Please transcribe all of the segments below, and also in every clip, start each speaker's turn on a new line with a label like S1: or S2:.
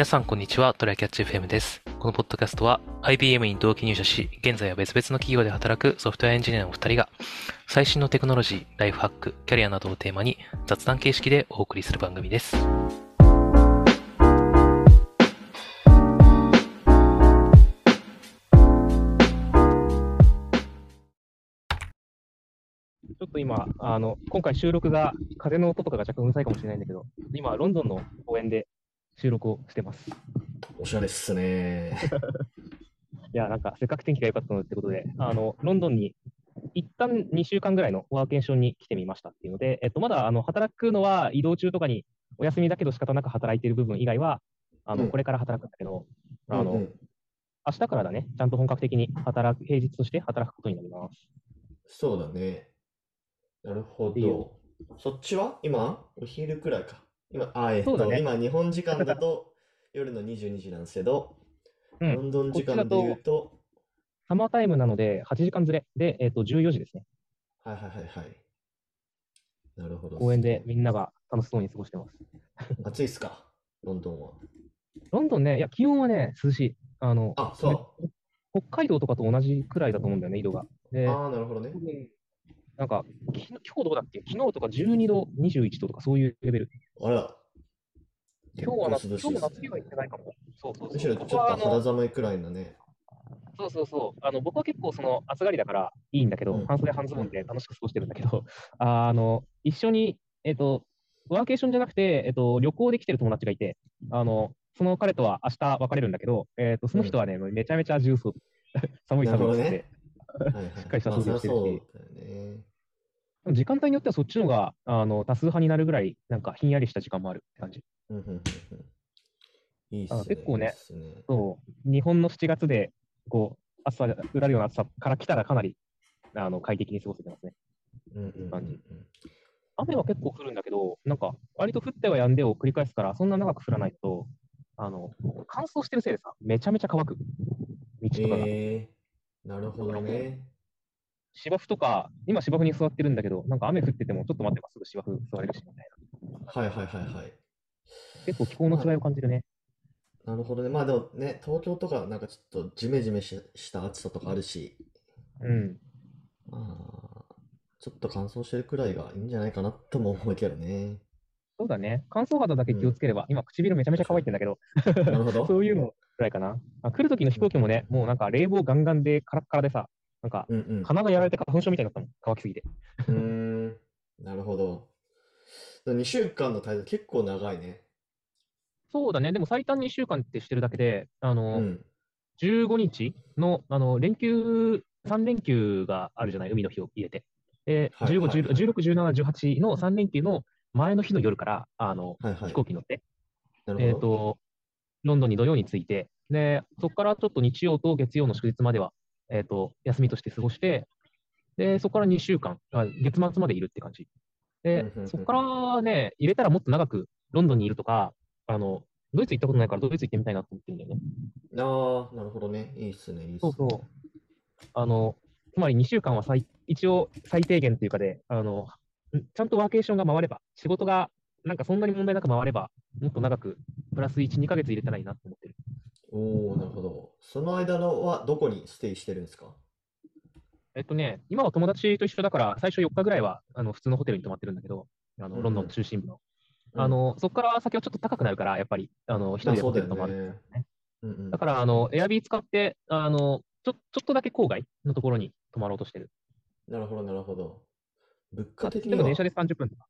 S1: 皆さん、こんにちは。トライキャッチ FM です。このポッドキャストは IBM に同期入社し、現在は別々の企業で働くソフトウェアエンジニアのお二人が、最新のテクノロジー、ライフハック、キャリアなどをテーマに雑談形式でお送りする番組です。
S2: ちょっと今、あの、今回収録が風の音とかが若干うるさいかもしれないんだけど、今、ロンドンの公園で収録をしてます。い
S3: おしゃれっすね。
S2: や、なんか、せっかく天気が良かったのでってことで、あの、ロンドンに一旦2週間ぐらいのワーケーションに来てみましたっていうので、えっと、まだ、あの、働くのは移動中とかにお休みだけど仕方なく働いている部分以外は、あの、
S3: うん
S2: これから働くんだけど、あの、
S3: うんうん
S2: 明日からだね、ちゃんと本格的に働く、平日として働くことになります。
S3: そうだね。なるほど。そっちは？今？お昼くらいか。今、あ、えっと、
S2: そうだね
S3: 今、日本時間だと夜の22時なんですけど、
S2: うん
S3: ロンドン時間で言うと、
S2: サマータイムなので、8時間ずれで、えっと、14時ですね。
S3: はいはいはいはい。なるほど。
S2: 公園でみんなが楽しそうに過ごしてます。
S3: 暑いっすか？ロンドンは。
S2: ロンドンね、いや、気温はね、涼しい。あの、
S3: あ、そ
S2: 北海道とかと同じくらいだと思うんだよね、緯度が。
S3: う。
S2: で、
S3: ああ、なるほどね
S2: なんか、き今日どうだっけ？昨日とか12度、21度とかそういうレベル。
S3: あら。
S2: 今日は夏、今日も夏日は行ってないかも。そうそうそう。
S3: むしろちょっと肌寒いくらいなね。
S2: そうそうそう。あの僕は結構その暑がりだからいいんだけど、
S3: うん
S2: 半袖半ズボンで楽しく過ごしてるんだけど、あの、一緒に、えっと、ワーケーションじゃなくて、えっと、旅行で来てる友達がいて、あの、その彼とは明日別れるんだけど、えっと、その人はね、めちゃめちゃジュースを寒い寒いっつって、
S3: ね。はいはい。
S2: しっかりした
S3: まあ
S2: 装備をしてるし
S3: そりゃそうだよね。
S2: 時間帯によってはそっちの方があの多数派になるぐらい、なんかひんやりした時間もあるって感じ。
S3: うんうんうんうんいいっす
S2: あ
S3: ね。
S2: 結構ね
S3: いいね
S2: そう、日本の7月で、こう、暑さがうらるような暑さから来たらかなりあの快適に過ごせてますね。
S3: うんうんうん
S2: 感じ
S3: うん
S2: 雨は結構降るんだけど、なんか、割と降っては止んでを繰り返すから、そんな長く降らないと、あの、乾燥してるせいでさ、めちゃめちゃ乾く。道とかが。
S3: えー、なるほどね。
S2: 芝生とか、今芝生に座ってるんだけど、なんか雨降ってても、ちょっと待ってばすぐ芝生座れるし、みたいな。
S3: はいはいはいはい。
S2: 結構気候の違いを感じるね。
S3: なるほどね。まあでもね、東京とかなんかちょっとジメジメしした暑さとかあるし、
S2: うん。
S3: まあ、ちょっと乾燥してるくらいがいいんじゃないかなとも思うけどね。
S2: そうだね。乾燥肌だけ気をつければ、今唇めちゃめちゃ乾いてんだけど、
S3: なるほど。
S2: そういうのくらいかな。あ来る時の飛行機もね、もうなんか冷房ガンガンでカラッカラでさ、なんか
S3: うんうん。
S2: 鼻がやられて花粉症みたいになったもん、乾きすぎて。
S3: うーん、なるほど。2週間の滞在結構長いね。
S2: そうだね。でも最短2週間ってしてるだけで、あの、
S3: うん。
S2: 15日のあの連休、3連休があるじゃない、海の日を入れて。で、15、
S3: はいはいはい
S2: 16、17、18の3連休の前の日の夜からあの
S3: はいはい
S2: 飛。行機乗って、
S3: なるほど。
S2: えっと、ロンドンに土曜に着いて、で、そこからちょっと日曜と月曜の祝日までは、えっと、休みとして過ごして、で、そこから2週間、あ月末までいるって感じ。でそこからね、入れたらもっと長くロンドンにいるとか、あの、ドイツ行ったことないからドイツ行ってみたいなと思ってるんだよね。
S3: ああ、なるほどね。いいっすね、いいっすね。
S2: そうそう。あの、つまり2週間は最一応最低限というかで、あの、んちゃんとワーケーションが回れば、仕事がなんかそんなに問題なく回れば、もっと長く、プラス1、2ヶ月入れたらいいなと思ってる。
S3: おおなるほど。その間のはどこにステイしてるんですか？
S2: えっとね、今は友達と一緒だから、最初4日ぐらいはあの普通のホテルに泊まってるんだけど、あ
S3: うんうん
S2: のロンドン中心部の。
S3: うん
S2: あの、そこから先はちょっと高くなるから、やっぱり、あの、一人でホテル泊まる。
S3: だ
S2: から、あの、エアビー使って、あの、ちょ、ちょっとだけ郊外のところに泊まろうとしてる。
S3: なるほど、なるほど。物価
S2: まあ
S3: 的には？
S2: 電車で30分とか。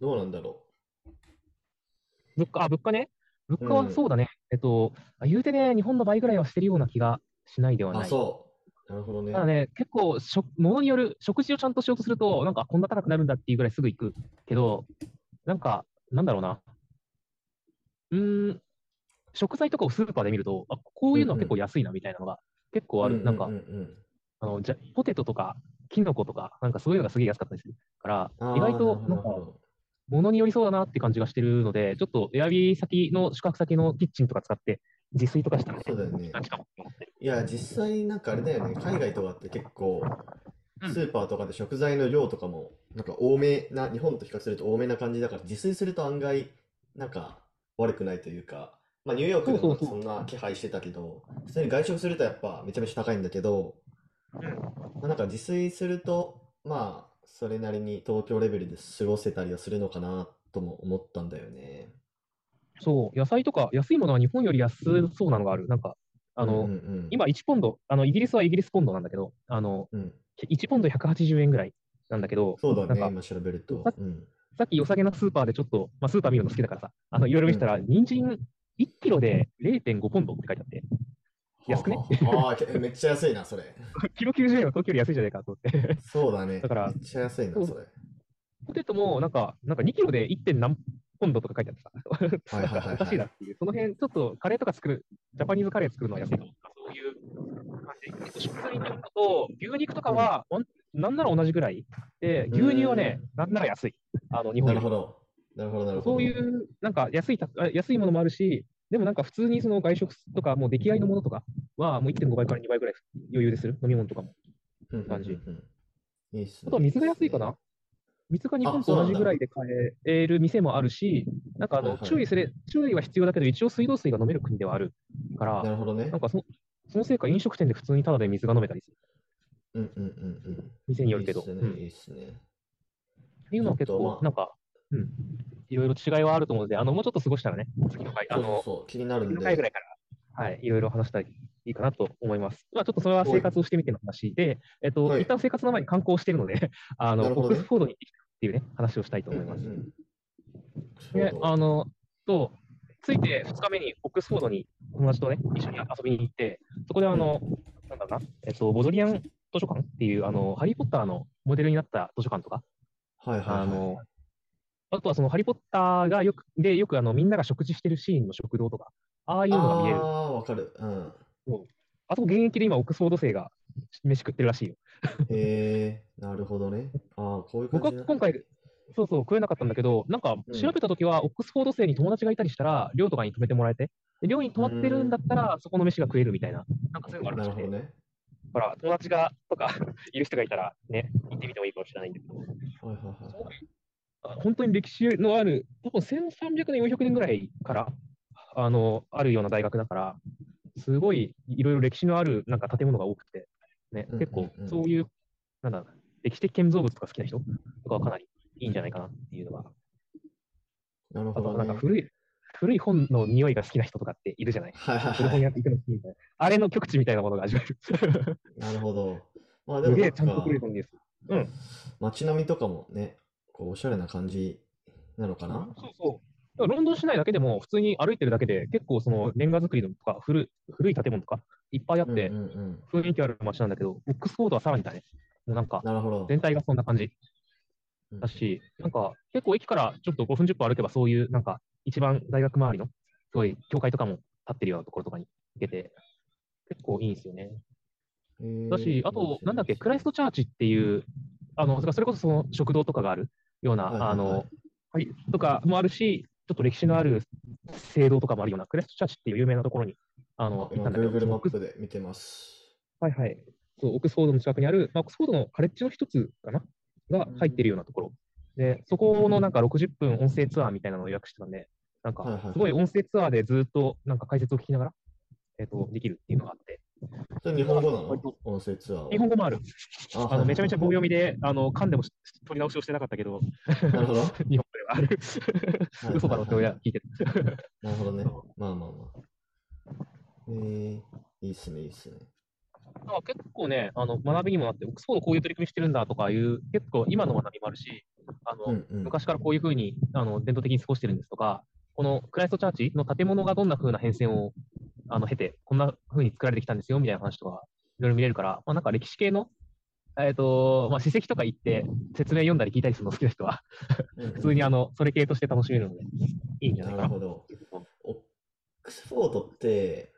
S3: どうなんだろ
S2: 物価、あ、物価ね。物価
S3: うん
S2: はそうだね。えっと、あ言うてね、日本の倍ぐらいはしてるような気がしないでは
S3: う。あ、
S2: ない。
S3: そう。なるほどね。
S2: ただね、結構しょ、物による、食事をちゃんとしようとすると、なんかこんな高くなるんだっていうぐらいすぐ行くけど、なんか、なんだろうな。うーん、食材とかをスーパーで見ると、あ、こういうのは結構安いなみたいなのが結構ある。なんか
S3: う、んうん
S2: あの、じゃ、ポテトとか、キノコとか、なんかそういうのがすげえ安かったりするから、
S3: うん。
S2: 意外と、なんか、物によりそうだなって感じがしてるので、ちょっとエアビー先の宿泊先のキッチンとか使って、自炊とかしたらね、
S3: そうだよね。
S2: い
S3: や、実際なんかあれだよね。海外とかって結構、
S2: うん。
S3: スーパーとかで食材の量とかも、なんか多めな、日本と比較すると多めな感じだから、自炊すると案外、なんか悪くないというか、まあニューヨークでも
S2: そ
S3: んな気配してたけど、普通に外食するとやっぱめちゃめちゃ高いんだけど、
S2: うん。
S3: まあ、なんか自炊すると、まあ、それなりに東京レベルで過ごせたりはするのかなとも思ったんだよね。
S2: そう、野菜とか安いものは日本より安そうなのがある。なんか、あの、
S3: うんうん
S2: 今1ポンド、あの、イギリスはイギリスポンドなんだけど、あの、
S3: うん、うん。
S2: 1ポンド180円ぐらいなんだけど、
S3: そうだね、
S2: なんか
S3: 今調べると
S2: さ。
S3: うん。
S2: さっき良さげなスーパーでちょっと、まあ、スーパー見るの好きだからさ、あの、いろいろ見てたら、人参1キロで0.5ポンドって書いてあって、安くね？
S3: あーけめっちゃ安いな、それ。
S2: キロ90円は東京より安いじゃないかと思って。
S3: そうだね。
S2: だから
S3: めっちゃ安いな、
S2: そ
S3: れ。
S2: ポテトも、なんか、なんか2キロで 1. 点何ポンドとか書いてあってさ、
S3: はいはいはいはい
S2: おかしいなっていう、その辺、ちょっとカレーとか作る、ジャパニーズカレー作るのは安いとか、そういう感じ。えっと食材によると、牛肉とかは、ほんなんなら同じぐらい。で、牛乳はね、なんなら安い。あの、日本
S3: なるほど。なるほど、なるほど。
S2: そういう、なんか安い安いものもあるし、でもなんか普通にその外食とか、もう出来合いのものとかは、もう1.5倍から2倍ぐらい余裕でする。飲み物とかも。感じ。あとは水が安いかな。水が日本と同じぐらいで買える店もあるし、なんかあの注意すれ、注意は必要だけど、一応水道水が飲める国ではあるから、
S3: なるほどね
S2: なん。かそのそのせいか飲食店で普通にタダで水が飲めたりする。
S3: うんうんうんうん。
S2: 店によるけど。
S3: いいっすね、
S2: うん
S3: いいっすね。
S2: っていうのは結構なんか、うん、いろいろ違いはあると思うので、あの、もうちょっと過ごしたらね、次の回、あの、
S3: そうそう気になるん
S2: 次の回ぐら
S3: で。
S2: いから、はい、いろいろ話したらいいかなと思います。まあ、ちょっとそれは生活をしてみての話で、えっと、
S3: はい
S2: 一旦生活の前に観光してるので、あの、
S3: ね
S2: オックスフォードに行ってきたっていうね、話をしたいと
S3: うん
S2: 思います。
S3: うんうん
S2: であの、と、ついて2日目にオックスフォードに友達とね、一緒に遊びに行って、そこであの、なんだろうな、えっと、ボドリアン図書館っていう、あの、ハリー・ポッターのモデルになった図書館とか、
S3: はいはいはい。
S2: あの、あとはそのハリー・ポッターがよく、で、よくあの、みんなが食事してるシーンの食堂とか、ああいうのが見える。
S3: ああ、わかる。うん。
S2: あそこ現役で今、オックスフォード生が飯食ってるらしいよ。
S3: へえ、なるほどね。ああ、こういう感
S2: 僕は今回、そうそう、食えなかったんだけど、なんか
S3: うん
S2: 調べたときは、オックスフォード生に友達がいたりしたら、寮とかに泊めてもらえて、で寮に泊まってるんだったら、そこの飯が食えるみたいな、なんかそういうのがあるらしくて、
S3: なるほどね。
S2: だから友達がとかいる人がいたら、ね、行ってみてもいいかもしれないんだけど、
S3: はいはいはい
S2: 本当に歴史のある、多分1300年、400年ぐらいからあのあるような大学だから、すごいいろいろ歴史のあるなんか建物が多くて、ね、
S3: うん
S2: 結構そういう、なんだ歴史的建造物とか好きな人とかはかなりいいんじゃないかなっていうのが、あと
S3: なるほどね。
S2: なんか古い、古い本の匂いが好きな人とかっているじゃない。
S3: はいはい
S2: 古
S3: はい。
S2: 本屋って行くの好きみたいな。あれの極致みたいなものが味わえる。
S3: なるほど。まあですも
S2: ちゃんと
S3: か
S2: 古い本です。うん。
S3: 街並みとかもね、こうおしゃれな感じなのかな？
S2: そうそう。ロンドン市内だけでも普通に歩いてるだけで結構そのレンガ造りのとか古古い建物とかいっぱいあって。雰囲気ある街なんだけど、オックスフォードはさらにだね。もうなんか。全体がそんな感じ
S3: うん
S2: だし、なんか結構駅からちょっと5分10分歩けばそういうなんか一番大学周りのすごい教会とかも立ってるようなところとかに行けて結構いいんですよね。だし、あと、なんだっけ、クライストチャーチっていう、あの、それこそその食堂とかがあるような、
S3: はいはいはい
S2: あの、はい、とかもあるし、ちょっと歴史のある聖堂とかもあるような、クライストチャーチっていう有名なところに、あの、行っ
S3: 今、
S2: たんだけど、
S3: Google マ
S2: オ
S3: ップで見てます。
S2: はいはい。そう、オックスフォードの近くにある、まあ、オックスフォードのカレッジの一つかなが入ってるようなところ。で、そこのなんか60分音声ツアーみたいなのを予約してたんで、なんかすごい音声ツアーでずっとなんか解説を聞きながら、えっ、と、できるっていうのがあって、
S3: 日本語なの？音声ツアーは。
S2: 日本語もある。
S3: あ
S2: あのめちゃめちゃ棒読み
S3: で。
S2: で、あの噛んでもし取り直しをしてなかったけど、
S3: なるほど。
S2: 日本語ではある。
S3: はい
S2: 嘘だろって親は聞いてる。
S3: なるほどね。まあまあまあ。えー、いいっすね、いいっすね。
S2: だから結構ね、あの学びにもなって、オックスフォードこういう取り組みしてるんだとかいう、結構今の学びもあるし、あの
S3: うんうん。
S2: 昔からこういうふうにあの伝統的に過ごしてるんですとか、このクライストチャーチの建物がどんなふうな変遷をあの経て、こんなふうに作られてきたんですよみたいな話とか、いろいろ見れるから、まあ、なんか歴史系の、えっとまあ、史跡とか行って説明読んだり聞いたりするの好きな人は、普通にあのそれ系として楽しめるので、いいんじゃないかな。
S3: なるほど。オックスフォードって、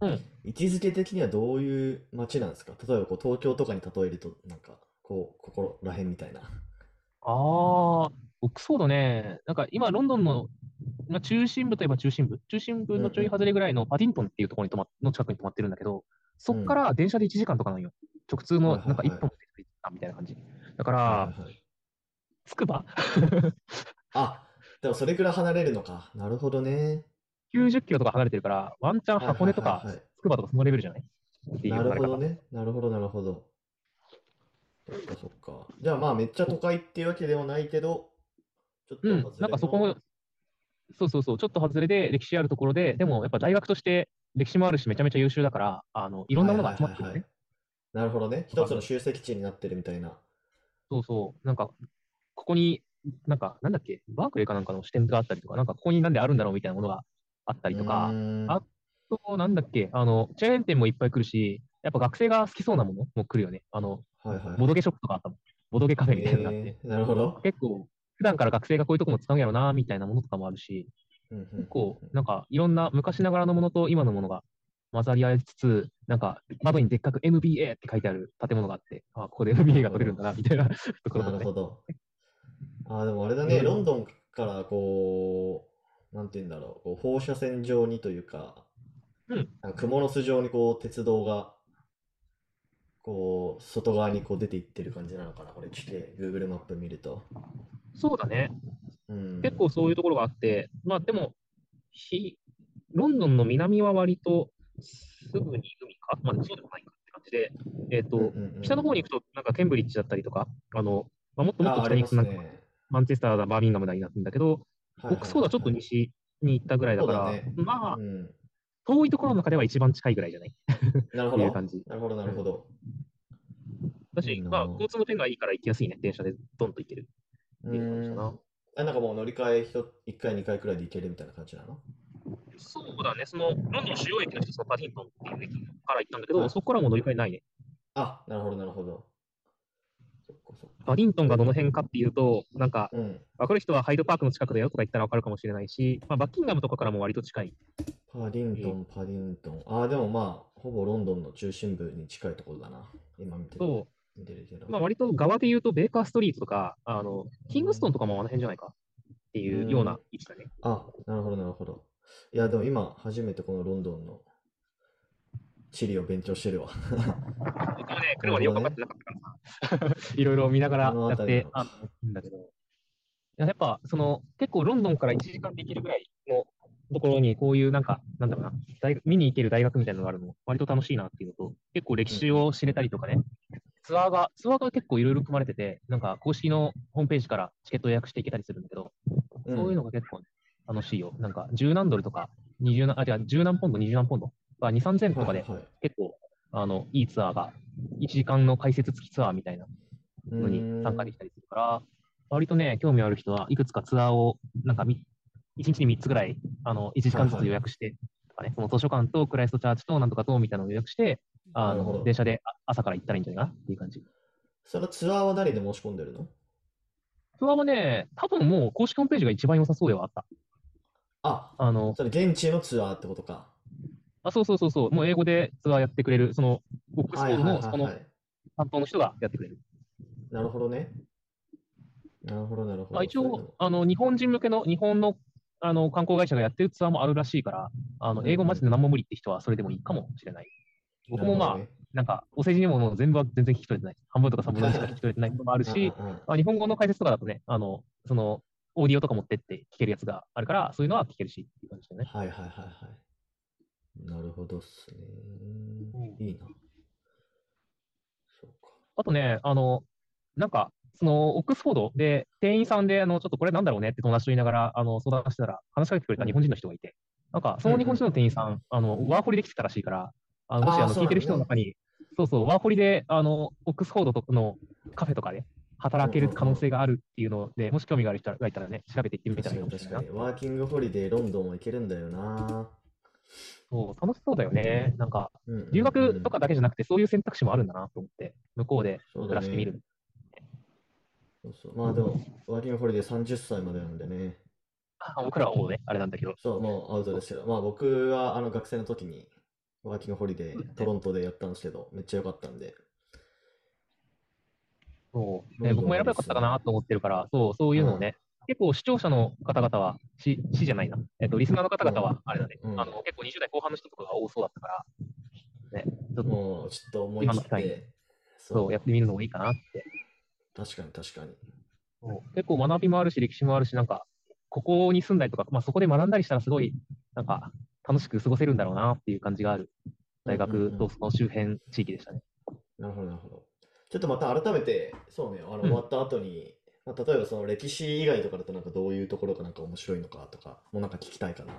S2: うん
S3: 位置づけ的にはどういう街なんですか？例えばこう東京とかに例えると、なんか、こう、ここら辺みたいな。
S2: ああ、オックスフォードね、なんか今、ロンドンの、まあ、中心部といえば中心部、中心部のちょい外れぐらいのパディントンっていうところに泊まの近くに泊まってるんだけど、そっから電車で1時間とかなんよ。直通のなんか1本で1時間みたいな感じ。だか
S3: は
S2: ら、つくば？
S3: あ、でもそれくらい離れるのか。なるほどね。
S2: 90キロとか離れてるから、ワンチャン箱根とか
S3: はいはいはいはい
S2: 筑波とかそのレベルじゃない？
S3: な。るほどね。なるほど、なるほど。そっかそっか。じゃあまあめっちゃ都会っていうわけではないけど、ちょっと
S2: うんなんかそこも
S3: の、
S2: そうそうそう、ちょっと外れで歴史あるところで、でもやっぱ大学として歴史もあるし、めちゃめちゃ優秀だから、あのいろんなものが集まってるよね。
S3: はいはいはいはいなるほどね。一つの集積地になってるみたいな。
S2: そうそう、なんか、ここに、なんか、なんだっけ、バークレーかなんかの支店があったりとか、なんかここになんであるんだろうみたいなものがあったりとか、あと、なんだっけ、あの、チェーン店もいっぱい来るし、やっぱ学生が好きそうなものも来るよね。あの、
S3: はいはい。
S2: ボドゲショップとかあったもん。ボドゲカフェみたいなって。
S3: えーなるほど。
S2: 結構、普段から学生がこういうとこも使うんやろな、みたいなものとかもあるし、結構、なんか、いろんな昔ながらのものと今のものが混ざり合いつつ、なんか、窓にでっかく MBA って書いてある建物があって、あ、ここで MBA が取れるんだな、みたいな ところとかね。
S3: なるほど。ああ、でもあれだね、
S2: うん
S3: ロンドンからこう、なんて言うんだろう、こう放射線状にというか、
S2: うん
S3: なんか蜘蛛の巣状にこう鉄道が、こう、外側にこう出ていってる感じなのかな、これ地形、Google マップ見ると。
S2: そうだね。
S3: うん。
S2: 結構そういうところがあって、まあでも、ひロンドンの南は割とすぐに海か、まあ、そうでもないかって感じで、えっ、と、
S3: うんうんうん
S2: 北の方に行くと、なんかケンブリッジだったりとか、あの、まあ、もっともっと北に行くとなんか、
S3: ね。
S2: マンチェスターだ、バーミンガムだになるんだけど、
S3: はい
S2: オックスフォードはちょっと西に行ったぐらいだから、
S3: そうだね
S2: まあ
S3: う、ん。
S2: 遠いところの中では一番近いぐらいじゃない？
S3: なるほど。
S2: っていう感じ。
S3: なるほど、なるほど。
S2: だし、
S3: いいな
S2: まあ、交通の便がいいから行きやすいね。電車でドンと行ける
S3: うん。あ、なんかもう乗り換えひと1回、2回くらいで行けるみたいな感じなの？
S2: そうだね、その、ロンドン主要駅の一つのパディントンっていう駅から行ったんだけど、
S3: はい
S2: そこからもう乗り換えないね。
S3: あ、なるほど、なるほど。
S2: パディントンがどの辺かっていうと、なんか、
S3: うん。
S2: 分かる人はハイドパークの近くだよとか言ったら分かるかもしれないし、まあ、バッキンガムとかからも割と近い。
S3: パディントン、パディントン。ああ、でもまあ、ほぼロンドンの中心部に近いところだな。今見てる。
S2: そ
S3: 見てるけど。
S2: う、まあ、割と側で言うと、ベーカーストリートとか、あの、キングストンとかもあの辺じゃないか？っていうような位置だね。
S3: あ、なるほど、なるほど。いや、でも今、初めてこのロンドンの地理を勉強してるわ。
S2: 僕もね、車でよく分かってなかったからさ、いろいろ見ながらやってあんだけど、いややっぱ、その、結構ロンドンから1時間で行けるぐらいのところに、こういうなんか、なんだろうな、大学見に行ける大学みたいなのがあるの、割と楽しいなっていうのと、結構歴史を知れたりとかね、ツアーが、ツアーが結構いろいろ組まれてて、なんか公式のホームページからチケット予約していけたりするんだけど、そういうのが結構、ね、楽しいよ。なんか、十何ドルとか、二十何、あ、違う、十何ポンド、二十何ポンドが2、3000とかで
S3: はいはい。
S2: 結構、あの、いいツアーが、1時間の解説付きツアーみたいなのに参加できたりするから、割とね、興味ある人はいくつかツアーを、なんかみ、1日に3つぐらい、あの、1時間ずつ予約して、とかね、その図書館とクライストチャーチとなんとかとみたいなのを予約して、あの、電車であ朝から行ったらいいんじゃないかな？っていう感じ。
S3: そのツアーは誰で申し込んでるの？
S2: ツアーはね、多分もう公式ホームページが一番良さそうではあった。
S3: あ、
S2: あの、
S3: それ現地のツアーってことか。
S2: あ、そうそうそうそう、もう英語でツアーやってくれる、その、オックスフォードのその
S3: い。
S2: 担当の人がやってくれる。
S3: なるほどね。なるほど、なるほど。
S2: あ一応、あの、日本人向けの、日本の、あの、観光会社がやってるツアーもあるらしいから、あの、英語マジで何も無理って人はそれでもいいかもしれない。僕もまあ、
S3: な
S2: んか、お世辞にも全部は全然聞き取れてない。半分とか三分の一しか聞き取れてないこともあるし、まあ、日本語の解説とかだとね、あの、その、オーディオとか持ってって聞けるやつがあるから、そういうのは聞けるしっていう感じだね。
S3: はいはいはいはい。なるほどっすね。
S2: うん
S3: いいな。そうか。
S2: あとね、あの、なんか、その、オックスフォードで、店員さんで、あの、ちょっとこれなんだろうねって友達と言いながら、あの、相談してたら、話しかけてくれた日本人の人がいて、なんか、その日本人の店員さん、あの、ワーホリできてたらしいから、あの、もし、あの、聞いてる人の中に、そうそう、ワーホリで、あの、オックスフォードとのカフェとかで働ける可能性があるっていうので、もし興味がある人がいたらね、調べていってみたらいい
S3: 確か
S2: かもしれない。
S3: ワーキングホリデーロンドンは行けるんだよな。
S2: そう、楽しそうだよね。なんか、留学とかだけじゃなくて、そういう選択肢もあるんだなと思って、向こうで暮らしてみる。
S3: そうそうまあでも、ワーキングホリデー30歳までなんでね。
S2: あ僕らはもうね、あれなんだけど。
S3: そう、もうアウトですけど。まあ僕はあの学生の時にワーキングホリデートロントでやったんですけど、めっちゃ良かったんで。
S2: そう、ね僕も選べばよかったかなと思ってるから、そう、そういうのをね、結構視聴者の方々は、し、しじゃないな。えっと、リスナーの方々は、あれだね、
S3: うん
S2: あの、結構20代後半の人とかが多そうだったから、ね、ちょっと、
S3: もうちょっと思い切って。
S2: そう、やってみるのもいいかなって。
S3: 確かに確かに。
S2: 結構学びもあるし、歴史もあるし、なんか、ここに住んだりとか、まあそこで学んだりしたらすごいなんか楽しく過ごせるんだろうなっていう感じがある大
S3: うんうんうん
S2: 学とその周辺地域でしたね。
S3: なるほど、なるほど。ちょっとまた改めて、そうね、あの、
S2: ん
S3: 終わった後に、まあ、例えばその歴史以外とかだとなんかどういうところがなんか面白いのかとか、もうなんか聞きたいかな。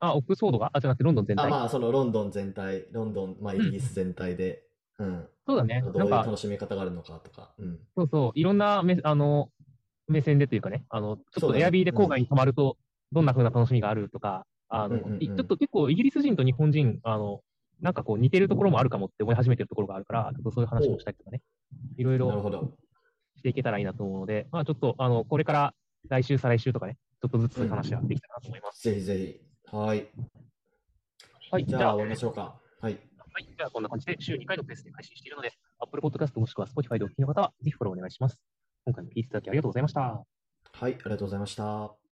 S2: あ、オックスフォードが？あ、じゃなくてロンドン全
S3: あ、
S2: 体。
S3: まあそのロンドン全体、ロンドン、まあイギリス全体で、うん。
S2: そうだね。
S3: どう
S2: ないんか、
S3: う楽しみ方があるのかとか。うん。
S2: そうそう、いろんな目あの目線でというかね、あのちょっとエアビーで郊外に泊まると、どんな風な楽しみがあるとか、あの
S3: うんうんうん
S2: いちょっと結構イギリス人と日本人、あのなんかこう似てるところもあるかもって思い始めてるところがあるから、ちょっとそういう話もしたりとかね、いろいろ。していけたらいいなと思うので、まあ、ちょっとあのこれから来週、再来週とかね、ちょっとずつ話ができたらなと思います。
S3: ぜひぜひ。はい。
S2: はい、じゃあ、
S3: じゃあ終わりましょうか。はい。
S2: はい、ではこんな感じで週2回のペースで配信しているので、Apple Podcast もしくは Spotify でお聞きの方は、ぜひフォローお願いします。今回も聞いていただきありがとうございました。
S3: はい、ありがとうございました。